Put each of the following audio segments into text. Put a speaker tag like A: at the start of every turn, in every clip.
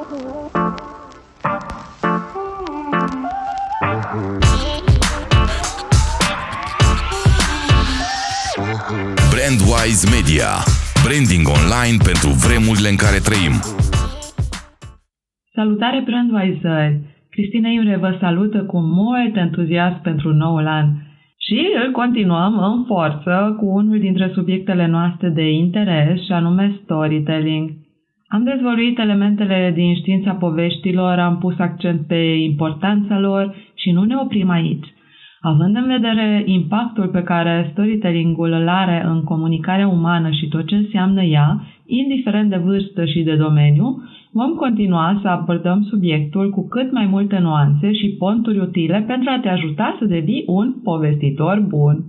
A: Brandwise Media. Branding online pentru vremurile în care trăim.
B: Salutare Brandwise! Cristina Iure vă salută cu mult entuziasm pentru noul an și îl continuăm în forță cu unul dintre subiectele noastre de interes și anume storytelling. Am dezvăluit elementele din știința poveștilor, am pus accent pe importanța lor și nu ne oprim aici. Având în vedere impactul pe care storytelling-ul îl are în comunicarea umană și tot ce înseamnă ea, indiferent de vârstă și de domeniu, vom continua să abordăm subiectul cu cât mai multe nuanțe și ponturi utile pentru a te ajuta să devii un povestitor bun.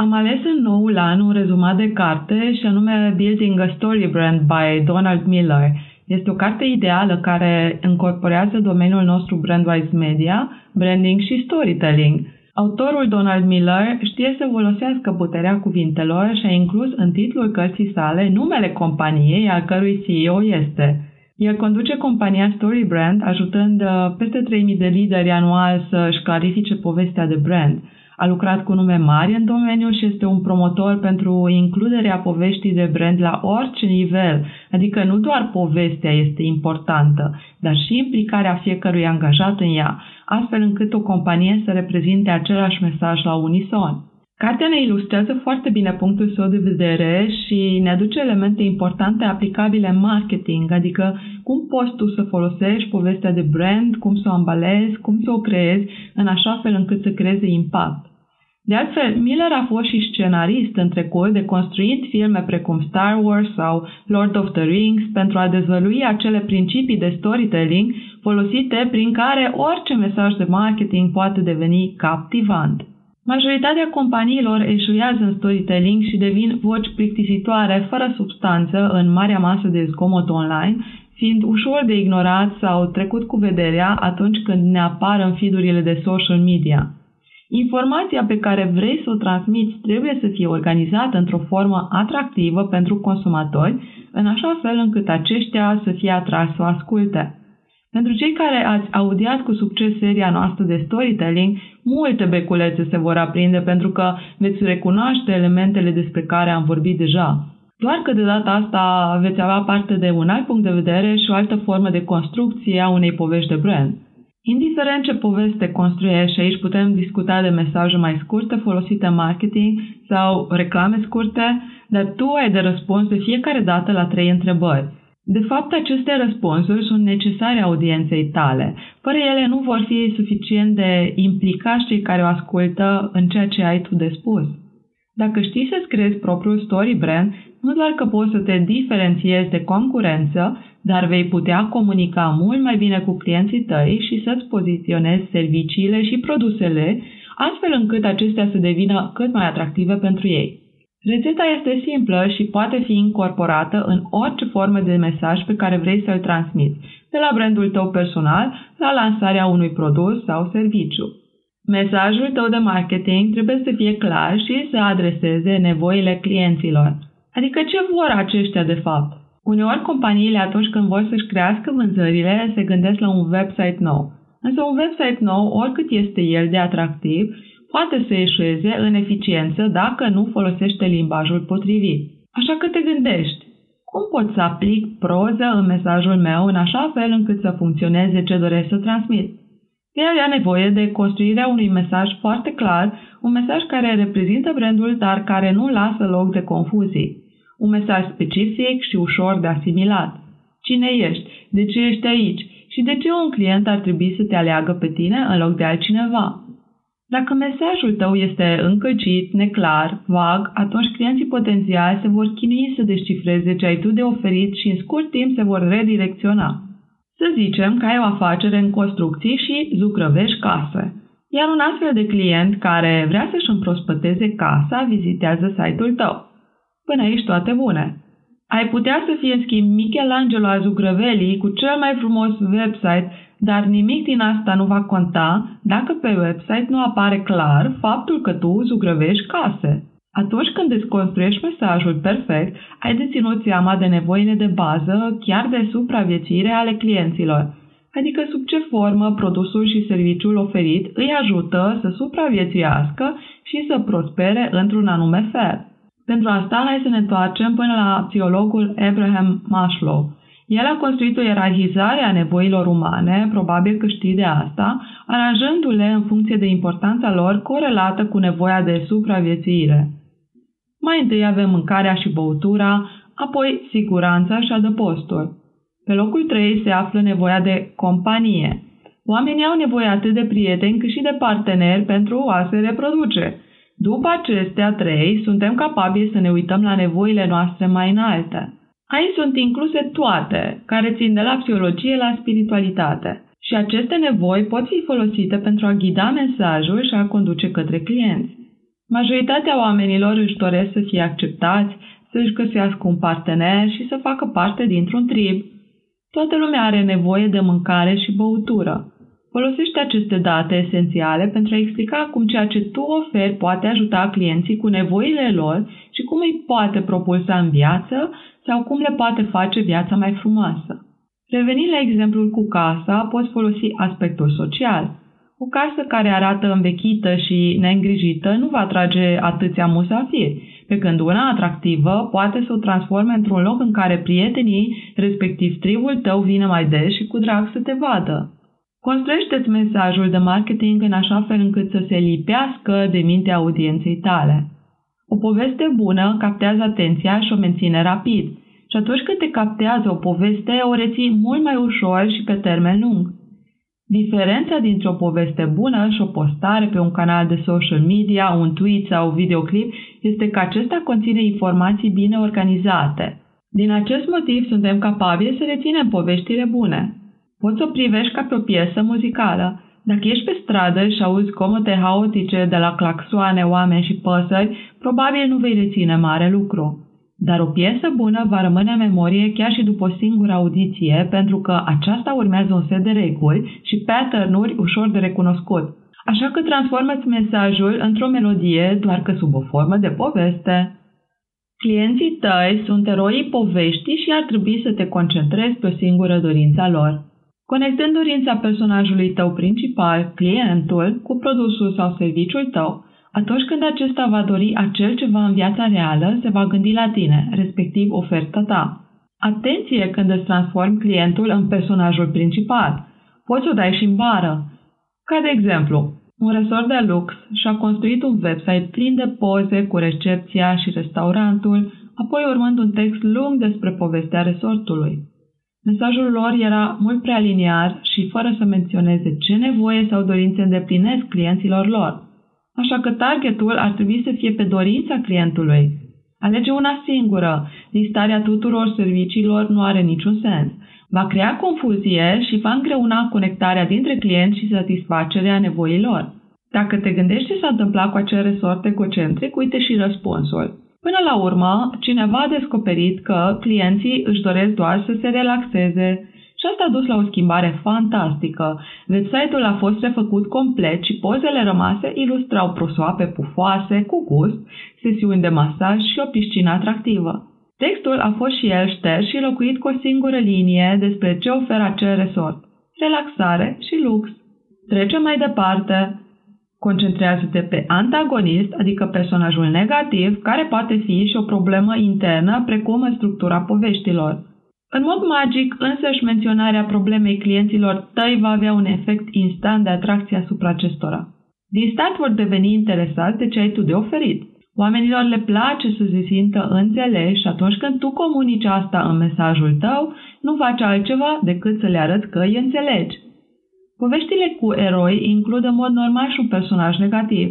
B: Am ales în noul an un rezumat de carte și anume Building a Story Brand by Donald Miller. Este o carte ideală care încorporează domeniul nostru Brandwise Media, branding și storytelling – Autorul Donald Miller știe să folosească puterea cuvintelor și a inclus în titlul cărții sale numele companiei al cărui CEO este. El conduce compania Story Brand, ajutând uh, peste 3000 de lideri anual să-și clarifice povestea de brand. A lucrat cu nume mari în domeniu și este un promotor pentru includerea poveștii de brand la orice nivel, adică nu doar povestea este importantă, dar și implicarea fiecărui angajat în ea, astfel încât o companie să reprezinte același mesaj la unison. Cartea ne ilustrează foarte bine punctul său de vedere și ne aduce elemente importante aplicabile în marketing, adică cum poți tu să folosești povestea de brand, cum să o ambalezi, cum să o creezi, în așa fel încât să creeze impact. De altfel, Miller a fost și scenarist în trecut, de construit filme precum Star Wars sau Lord of the Rings pentru a dezvălui acele principii de storytelling folosite prin care orice mesaj de marketing poate deveni captivant. Majoritatea companiilor eșuează în storytelling și devin voci plictisitoare fără substanță în marea masă de zgomot online, fiind ușor de ignorat sau trecut cu vederea atunci când ne apar în feed de social media. Informația pe care vrei să o transmiți trebuie să fie organizată într-o formă atractivă pentru consumatori, în așa fel încât aceștia să fie atrași să o asculte. Pentru cei care ați audiat cu succes seria noastră de storytelling, multe beculețe se vor aprinde pentru că veți recunoaște elementele despre care am vorbit deja. Doar că de data asta veți avea parte de un alt punct de vedere și o altă formă de construcție a unei povești de brand. Indiferent ce poveste construiești, și aici putem discuta de mesaje mai scurte folosite în marketing sau reclame scurte, dar tu ai de răspuns de fiecare dată la trei întrebări. De fapt, aceste răspunsuri sunt necesare audienței tale. Fără ele nu vor fi suficient de implicați cei care o ascultă în ceea ce ai tu de spus. Dacă știi să-ți creezi propriul story brand, nu doar că poți să te diferențiezi de concurență, dar vei putea comunica mult mai bine cu clienții tăi și să-ți poziționezi serviciile și produsele, astfel încât acestea să devină cât mai atractive pentru ei. Rețeta este simplă și poate fi incorporată în orice formă de mesaj pe care vrei să-l transmiți, de la brandul tău personal la lansarea unui produs sau serviciu. Mesajul tău de marketing trebuie să fie clar și să adreseze nevoile clienților. Adică ce vor aceștia de fapt? Uneori companiile atunci când vor să-și crească vânzările se gândesc la un website nou. Însă un website nou, oricât este el de atractiv, poate să eșueze în eficiență dacă nu folosește limbajul potrivit. Așa că te gândești, cum pot să aplic proză în mesajul meu în așa fel încât să funcționeze ce doresc să transmit? El are nevoie de construirea unui mesaj foarte clar, un mesaj care reprezintă brandul, dar care nu lasă loc de confuzii. Un mesaj specific și ușor de asimilat. Cine ești? De ce ești aici? Și de ce un client ar trebui să te aleagă pe tine în loc de altcineva? Dacă mesajul tău este încălcit, neclar, vag, atunci clienții potențiali se vor chinui să descifreze ce ai tu de oferit și în scurt timp se vor redirecționa. Să zicem că ai o afacere în construcții și zugrăvești case. Iar un astfel de client care vrea să-și împrospăteze casa vizitează site-ul tău. Până aici toate bune. Ai putea să fie în schimb Michelangelo a zugrăvelii cu cel mai frumos website dar nimic din asta nu va conta dacă pe website nu apare clar faptul că tu zugrăvești case. Atunci când îți construiești mesajul perfect, ai de ținut seama de nevoile de bază, chiar de supraviețuire ale clienților, adică sub ce formă produsul și serviciul oferit îi ajută să supraviețuiască și să prospere într-un anume fel. Pentru asta, hai să ne întoarcem până la psihologul Abraham Maslow. El a construit o ierarhizare a nevoilor umane, probabil că știi de asta, aranjându-le în funcție de importanța lor corelată cu nevoia de supraviețuire. Mai întâi avem mâncarea și băutura, apoi siguranța și adăpostul. Pe locul 3 se află nevoia de companie. Oamenii au nevoie atât de prieteni cât și de parteneri pentru a se reproduce. După acestea trei, suntem capabili să ne uităm la nevoile noastre mai înalte. Aici sunt incluse toate, care țin de la psihologie la spiritualitate. Și aceste nevoi pot fi folosite pentru a ghida mesajul și a conduce către clienți. Majoritatea oamenilor își doresc să fie acceptați, să-și găsească un partener și să facă parte dintr-un trib. Toată lumea are nevoie de mâncare și băutură. Folosește aceste date esențiale pentru a explica cum ceea ce tu oferi poate ajuta clienții cu nevoile lor și cum îi poate propulsa în viață sau cum le poate face viața mai frumoasă. Revenind la exemplul cu casa, poți folosi aspectul social. O casă care arată învechită și neîngrijită nu va atrage atâția musafiri, pe când una atractivă poate să o transforme într-un loc în care prietenii, respectiv tribul tău, vină mai des și cu drag să te vadă. Construiește-ți mesajul de marketing în așa fel încât să se lipească de mintea audienței tale. O poveste bună captează atenția și o menține rapid. Și atunci când te captează o poveste, o reții mult mai ușor și pe termen lung. Diferența dintre o poveste bună și o postare pe un canal de social media, un tweet sau un videoclip este că acesta conține informații bine organizate. Din acest motiv suntem capabili să reținem poveștile bune. Poți să o privești ca pe o piesă muzicală. Dacă ești pe stradă și auzi comote haotice de la claxoane, oameni și păsări, probabil nu vei reține mare lucru. Dar o piesă bună va rămâne în memorie chiar și după o singură audiție, pentru că aceasta urmează un set de reguli și pattern-uri ușor de recunoscut. Așa că transformă mesajul într-o melodie, doar că sub o formă de poveste. Clienții tăi sunt eroii poveștii și ar trebui să te concentrezi pe o singură dorință lor. Conectând dorința personajului tău principal, clientul, cu produsul sau serviciul tău, atunci când acesta va dori acel ceva în viața reală, se va gândi la tine, respectiv oferta ta. Atenție când îți transformi clientul în personajul principal. Poți o dai și în bară. Ca de exemplu, un resort de lux și-a construit un website plin de poze cu recepția și restaurantul, apoi urmând un text lung despre povestea resortului. Mesajul lor era mult prea liniar și fără să menționeze ce nevoie sau dorințe îndeplinesc clienților lor. Așa că targetul ar trebui să fie pe dorința clientului. Alege una singură. Listarea tuturor serviciilor nu are niciun sens. Va crea confuzie și va îngreuna conectarea dintre client și satisfacerea nevoilor. Dacă te gândești ce s-a întâmplat cu acel resort egocentric, uite și răspunsul. Până la urmă, cineva a descoperit că clienții își doresc doar să se relaxeze și asta a dus la o schimbare fantastică. Website-ul a fost refăcut complet și pozele rămase ilustrau prosoape pufoase, cu gust, sesiuni de masaj și o piscină atractivă. Textul a fost și el șters și locuit cu o singură linie despre ce oferă acel resort. Relaxare și lux. Trecem mai departe. Concentrează-te pe antagonist, adică personajul negativ, care poate fi și o problemă internă, precum în structura poveștilor. În mod magic, însăși menționarea problemei clienților tăi va avea un efect instant de atracție asupra acestora. Din start vor deveni interesați de ce ai tu de oferit. Oamenilor le place să se simtă înțeleși și atunci când tu comunici asta în mesajul tău, nu faci altceva decât să le arăți că îi înțelegi. Poveștile cu eroi includ în mod normal și un personaj negativ.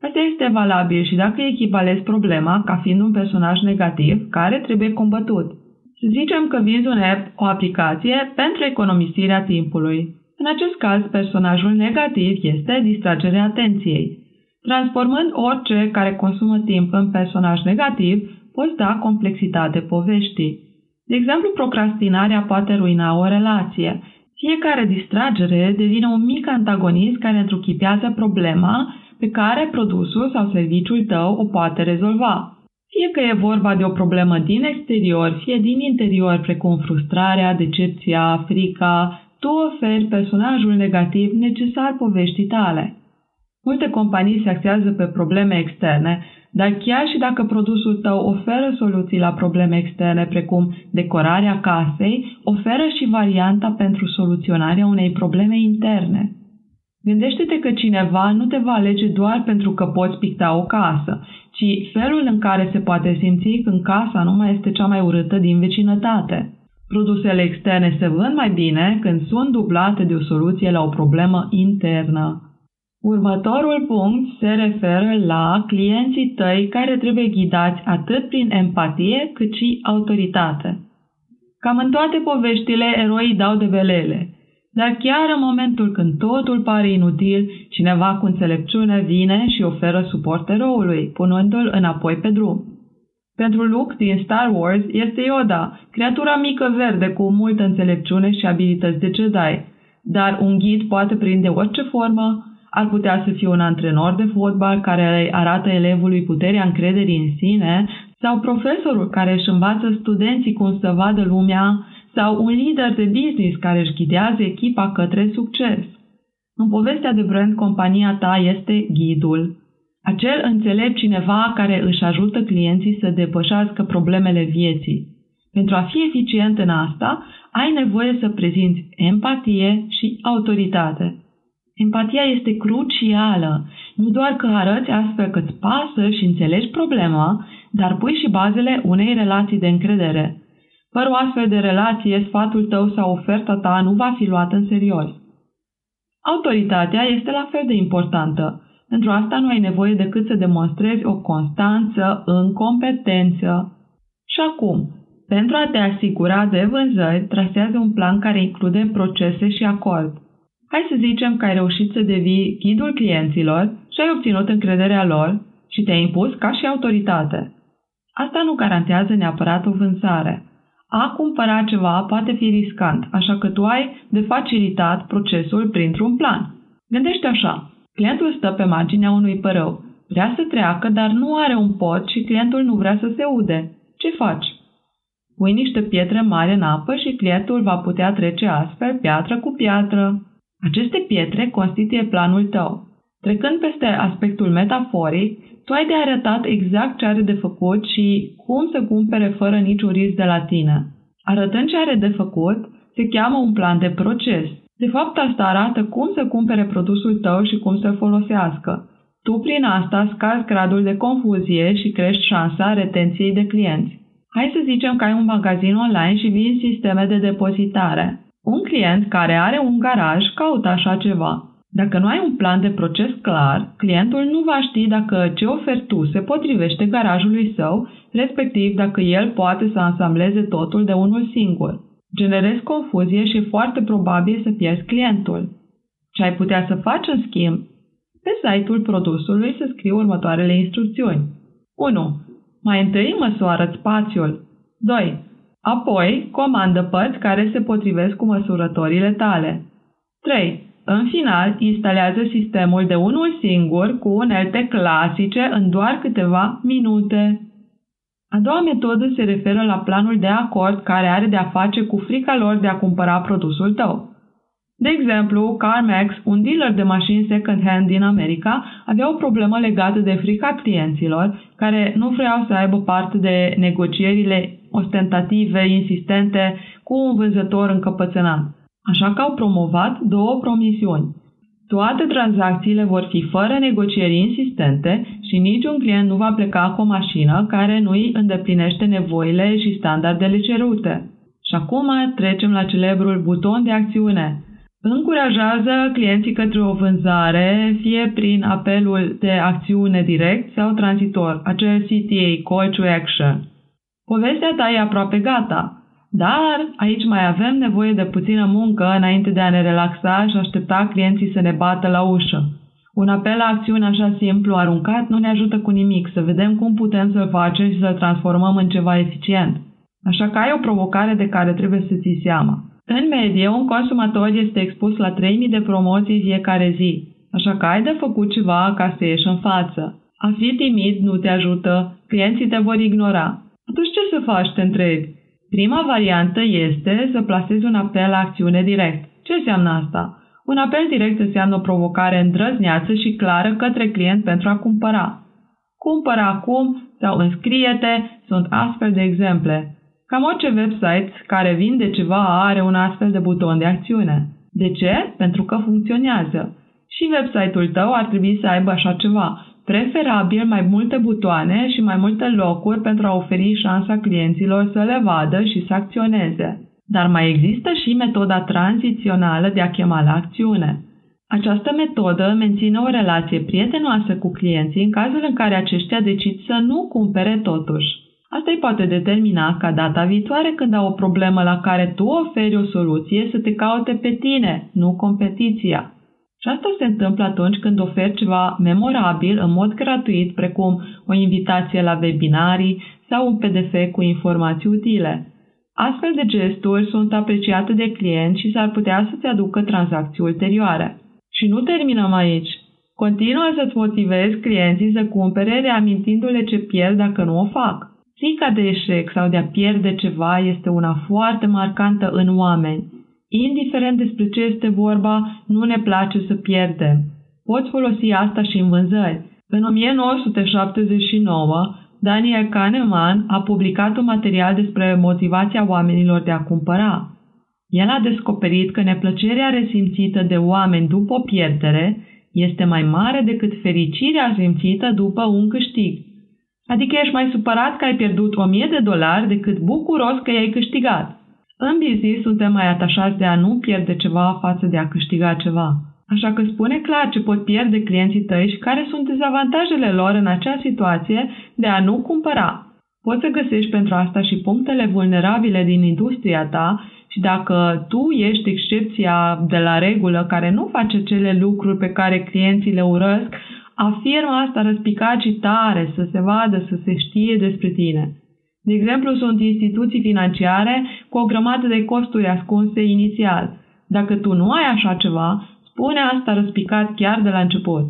B: Asta este valabil și dacă echivalezi problema ca fiind un personaj negativ care trebuie combătut. Să zicem că vinzi un app, o aplicație, pentru economisirea timpului. În acest caz, personajul negativ este distragerea atenției. Transformând orice care consumă timp în personaj negativ, poți da complexitate poveștii. De exemplu, procrastinarea poate ruina o relație, fiecare distragere devine un mic antagonist care întruchipează problema, pe care produsul sau serviciul tău o poate rezolva. Fie că e vorba de o problemă din exterior, fie din interior, precum frustrarea, decepția, frica, tu oferi personajul negativ necesar poveștii tale. Multe companii se axează pe probleme externe, dar chiar și dacă produsul tău oferă soluții la probleme externe, precum decorarea casei, oferă și varianta pentru soluționarea unei probleme interne. Gândește-te că cineva nu te va alege doar pentru că poți picta o casă, ci felul în care se poate simți când casa nu mai este cea mai urâtă din vecinătate. Produsele externe se vând mai bine când sunt dublate de o soluție la o problemă internă. Următorul punct se referă la clienții tăi care trebuie ghidați atât prin empatie cât și autoritate. Cam în toate poveștile, eroii dau de velele, dar chiar în momentul când totul pare inutil, cineva cu înțelepciune vine și oferă suport eroului, punându-l înapoi pe drum. Pentru Luke din Star Wars este Yoda, creatura mică verde cu multă înțelepciune și abilități de Jedi, dar un ghid poate prinde orice formă, ar putea să fie un antrenor de fotbal care îi arată elevului puterea încrederii în sine sau profesorul care își învață studenții cum să vadă lumea sau un lider de business care își ghidează echipa către succes. În povestea de brand, compania ta este ghidul. Acel înțelept cineva care își ajută clienții să depășească problemele vieții. Pentru a fi eficient în asta, ai nevoie să prezinți empatie și autoritate. Empatia este crucială, nu doar că arăți astfel că îți pasă și înțelegi problema, dar pui și bazele unei relații de încredere. Fără o astfel de relație, sfatul tău sau oferta ta nu va fi luată în serios. Autoritatea este la fel de importantă. Pentru asta nu ai nevoie decât să demonstrezi o constanță în competență. Și acum, pentru a te asigura de vânzări, trasează un plan care include procese și acord. Hai să zicem că ai reușit să devii ghidul clienților și ai obținut încrederea lor și te-ai impus ca și autoritate. Asta nu garantează neapărat o vânzare. A cumpăra ceva poate fi riscant, așa că tu ai de facilitat procesul printr-un plan. Gândește așa. Clientul stă pe marginea unui părău. Vrea să treacă, dar nu are un pod și clientul nu vrea să se ude. Ce faci? Pui niște pietre mari în apă și clientul va putea trece astfel piatră cu piatră. Aceste pietre constituie planul tău. Trecând peste aspectul metaforic, tu ai de arătat exact ce are de făcut și cum să cumpere fără niciun risc de la tine. Arătând ce are de făcut, se cheamă un plan de proces. De fapt, asta arată cum să cumpere produsul tău și cum să-l folosească. Tu prin asta scazi gradul de confuzie și crești șansa retenției de clienți. Hai să zicem că ai un magazin online și vinzi sisteme de depozitare. Un client care are un garaj caută așa ceva. Dacă nu ai un plan de proces clar, clientul nu va ști dacă ce oferi tu se potrivește garajului său, respectiv dacă el poate să ansambleze totul de unul singur. Generezi confuzie și e foarte probabil să pierzi clientul. Ce ai putea să faci în schimb? Pe site-ul produsului să scrii următoarele instrucțiuni. 1. Mai întâi măsoară spațiul. 2. Apoi, comandă părți care se potrivesc cu măsurătorile tale. 3. În final, instalează sistemul de unul singur cu unelte clasice în doar câteva minute. A doua metodă se referă la planul de acord care are de a face cu frica lor de a cumpăra produsul tău. De exemplu, CarMax, un dealer de mașini second-hand din America, avea o problemă legată de frica clienților care nu vreau să aibă parte de negocierile ostentative, insistente, cu un vânzător încăpățânat. Așa că au promovat două promisiuni. Toate tranzacțiile vor fi fără negocieri insistente și niciun client nu va pleca cu o mașină care nu îi îndeplinește nevoile și standardele cerute. Și acum trecem la celebrul buton de acțiune. Încurajează clienții către o vânzare, fie prin apelul de acțiune direct sau tranzitor, acel CTA, Call to Action. Povestea ta e aproape gata, dar aici mai avem nevoie de puțină muncă înainte de a ne relaxa și aștepta clienții să ne bată la ușă. Un apel la acțiune așa simplu aruncat nu ne ajută cu nimic să vedem cum putem să-l facem și să-l transformăm în ceva eficient. Așa că ai o provocare de care trebuie să ții seama. În medie, un consumator este expus la 3000 de promoții fiecare zi. Așa că ai de făcut ceva ca să ieși în față. A fi timid nu te ajută, clienții te vor ignora. Atunci ce să faci, te întrebi? Prima variantă este să plasezi un apel la acțiune direct. Ce înseamnă asta? Un apel direct înseamnă o provocare îndrăzneață și clară către client pentru a cumpăra. Cumpără acum sau înscrie-te sunt astfel de exemple. Cam orice website care vinde ceva are un astfel de buton de acțiune. De ce? Pentru că funcționează. Și website-ul tău ar trebui să aibă așa ceva, preferabil mai multe butoane și mai multe locuri pentru a oferi șansa clienților să le vadă și să acționeze. Dar mai există și metoda tranzițională de a chema la acțiune. Această metodă menține o relație prietenoasă cu clienții în cazul în care aceștia decid să nu cumpere totuși. Asta îi poate determina ca data viitoare când au o problemă la care tu oferi o soluție să te caute pe tine, nu competiția. Și asta se întâmplă atunci când oferi ceva memorabil în mod gratuit, precum o invitație la webinarii sau un PDF cu informații utile. Astfel de gesturi sunt apreciate de client și s-ar putea să-ți aducă tranzacții ulterioare. Și nu terminăm aici. Continuă să-ți motivezi clienții să cumpere reamintindu-le ce pierd dacă nu o fac. Frica de eșec sau de a pierde ceva este una foarte marcantă în oameni. Indiferent despre ce este vorba, nu ne place să pierdem. Poți folosi asta și în vânzări. În 1979, Daniel Kahneman a publicat un material despre motivația oamenilor de a cumpăra. El a descoperit că neplăcerea resimțită de oameni după o pierdere este mai mare decât fericirea simțită după un câștig. Adică ești mai supărat că ai pierdut 1000 de dolari decât bucuros că i-ai câștigat. În business suntem mai atașați de a nu pierde ceva față de a câștiga ceva. Așa că spune clar ce pot pierde clienții tăi și care sunt dezavantajele lor în acea situație de a nu cumpăra. Poți să găsești pentru asta și punctele vulnerabile din industria ta și dacă tu ești excepția de la regulă care nu face cele lucruri pe care clienții le urăsc, afirmă asta răspicat și tare, să se vadă, să se știe despre tine. De exemplu, sunt instituții financiare cu o grămadă de costuri ascunse inițial. Dacă tu nu ai așa ceva, spune asta răspicat chiar de la început.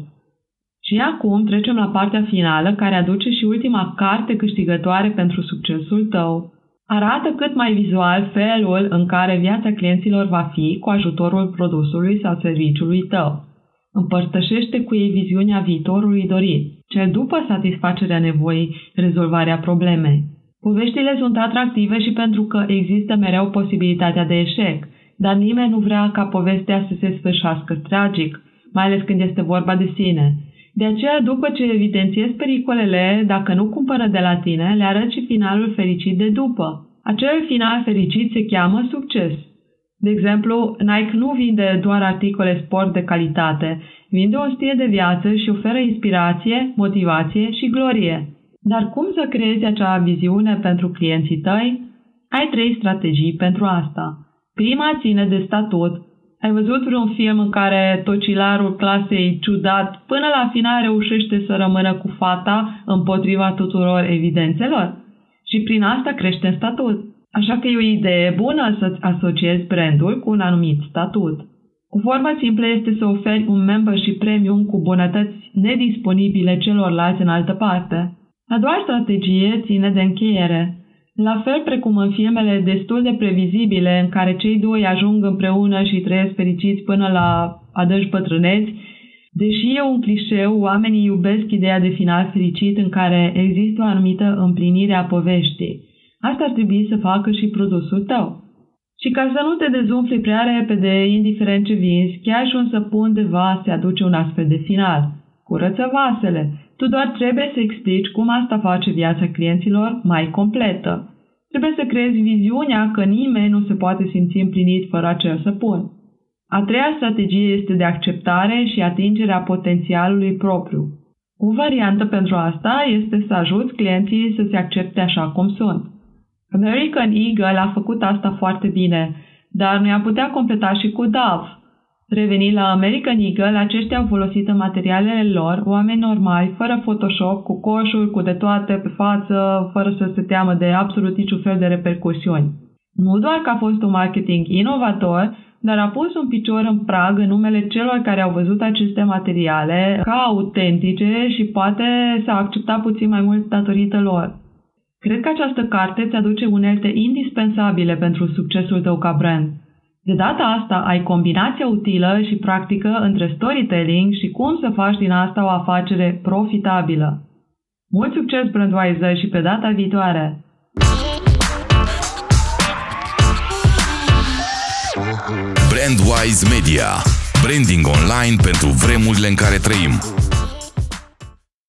B: Și acum trecem la partea finală care aduce și ultima carte câștigătoare pentru succesul tău. Arată cât mai vizual felul în care viața clienților va fi cu ajutorul produsului sau serviciului tău. Împărtășește cu ei viziunea viitorului dorit, cel după satisfacerea nevoii, rezolvarea problemei. Poveștile sunt atractive și pentru că există mereu posibilitatea de eșec, dar nimeni nu vrea ca povestea să se sfârșească tragic, mai ales când este vorba de sine. De aceea, după ce evidențiezi pericolele, dacă nu cumpără de la tine, le arăți și finalul fericit de după. Acel final fericit se cheamă succes. De exemplu, Nike nu vinde doar articole sport de calitate, vinde un stil de viață și oferă inspirație, motivație și glorie. Dar cum să creezi acea viziune pentru clienții tăi? Ai trei strategii pentru asta. Prima ține de statut. Ai văzut vreun film în care tocilarul clasei ciudat până la final reușește să rămână cu fata împotriva tuturor evidențelor? Și prin asta crește în statut. Așa că e o idee bună să-ți asociezi brandul cu un anumit statut. O formă simplă este să oferi un membership premium cu bunătăți nedisponibile celorlalți în altă parte. A doua strategie ține de încheiere. La fel precum în filmele destul de previzibile în care cei doi ajung împreună și trăiesc fericiți până la adânci pătrâneți, deși e un clișeu, oamenii iubesc ideea de final fericit în care există o anumită împlinire a poveștii. Asta ar trebui să facă și produsul tău. Și ca să nu te dezumfli prea repede, indiferent ce vinzi, chiar și un săpun de vase aduce un astfel de final. Curăță vasele, tu doar trebuie să explici cum asta face viața clienților mai completă. Trebuie să creezi viziunea că nimeni nu se poate simți împlinit fără acel săpun. A treia strategie este de acceptare și atingerea potențialului propriu. O variantă pentru asta este să ajuți clienții să se accepte așa cum sunt. American Eagle a făcut asta foarte bine, dar noi am putea completa și cu Dove, Revenind la American Eagle, aceștia au folosit în materialele lor oameni normali, fără Photoshop, cu coșuri, cu de toate pe față, fără să se teamă de absolut niciun fel de repercusiuni. Nu doar că a fost un marketing inovator, dar a pus un picior în prag în numele celor care au văzut aceste materiale ca autentice și poate s-a acceptat puțin mai mult datorită lor. Cred că această carte îți aduce unelte indispensabile pentru succesul tău ca brand. De data asta ai combinația utilă și practică între storytelling și cum să faci din asta o afacere profitabilă. Mult succes, Brandwise, și pe data viitoare!
A: Brandwise Media. Branding online pentru vremurile în care trăim.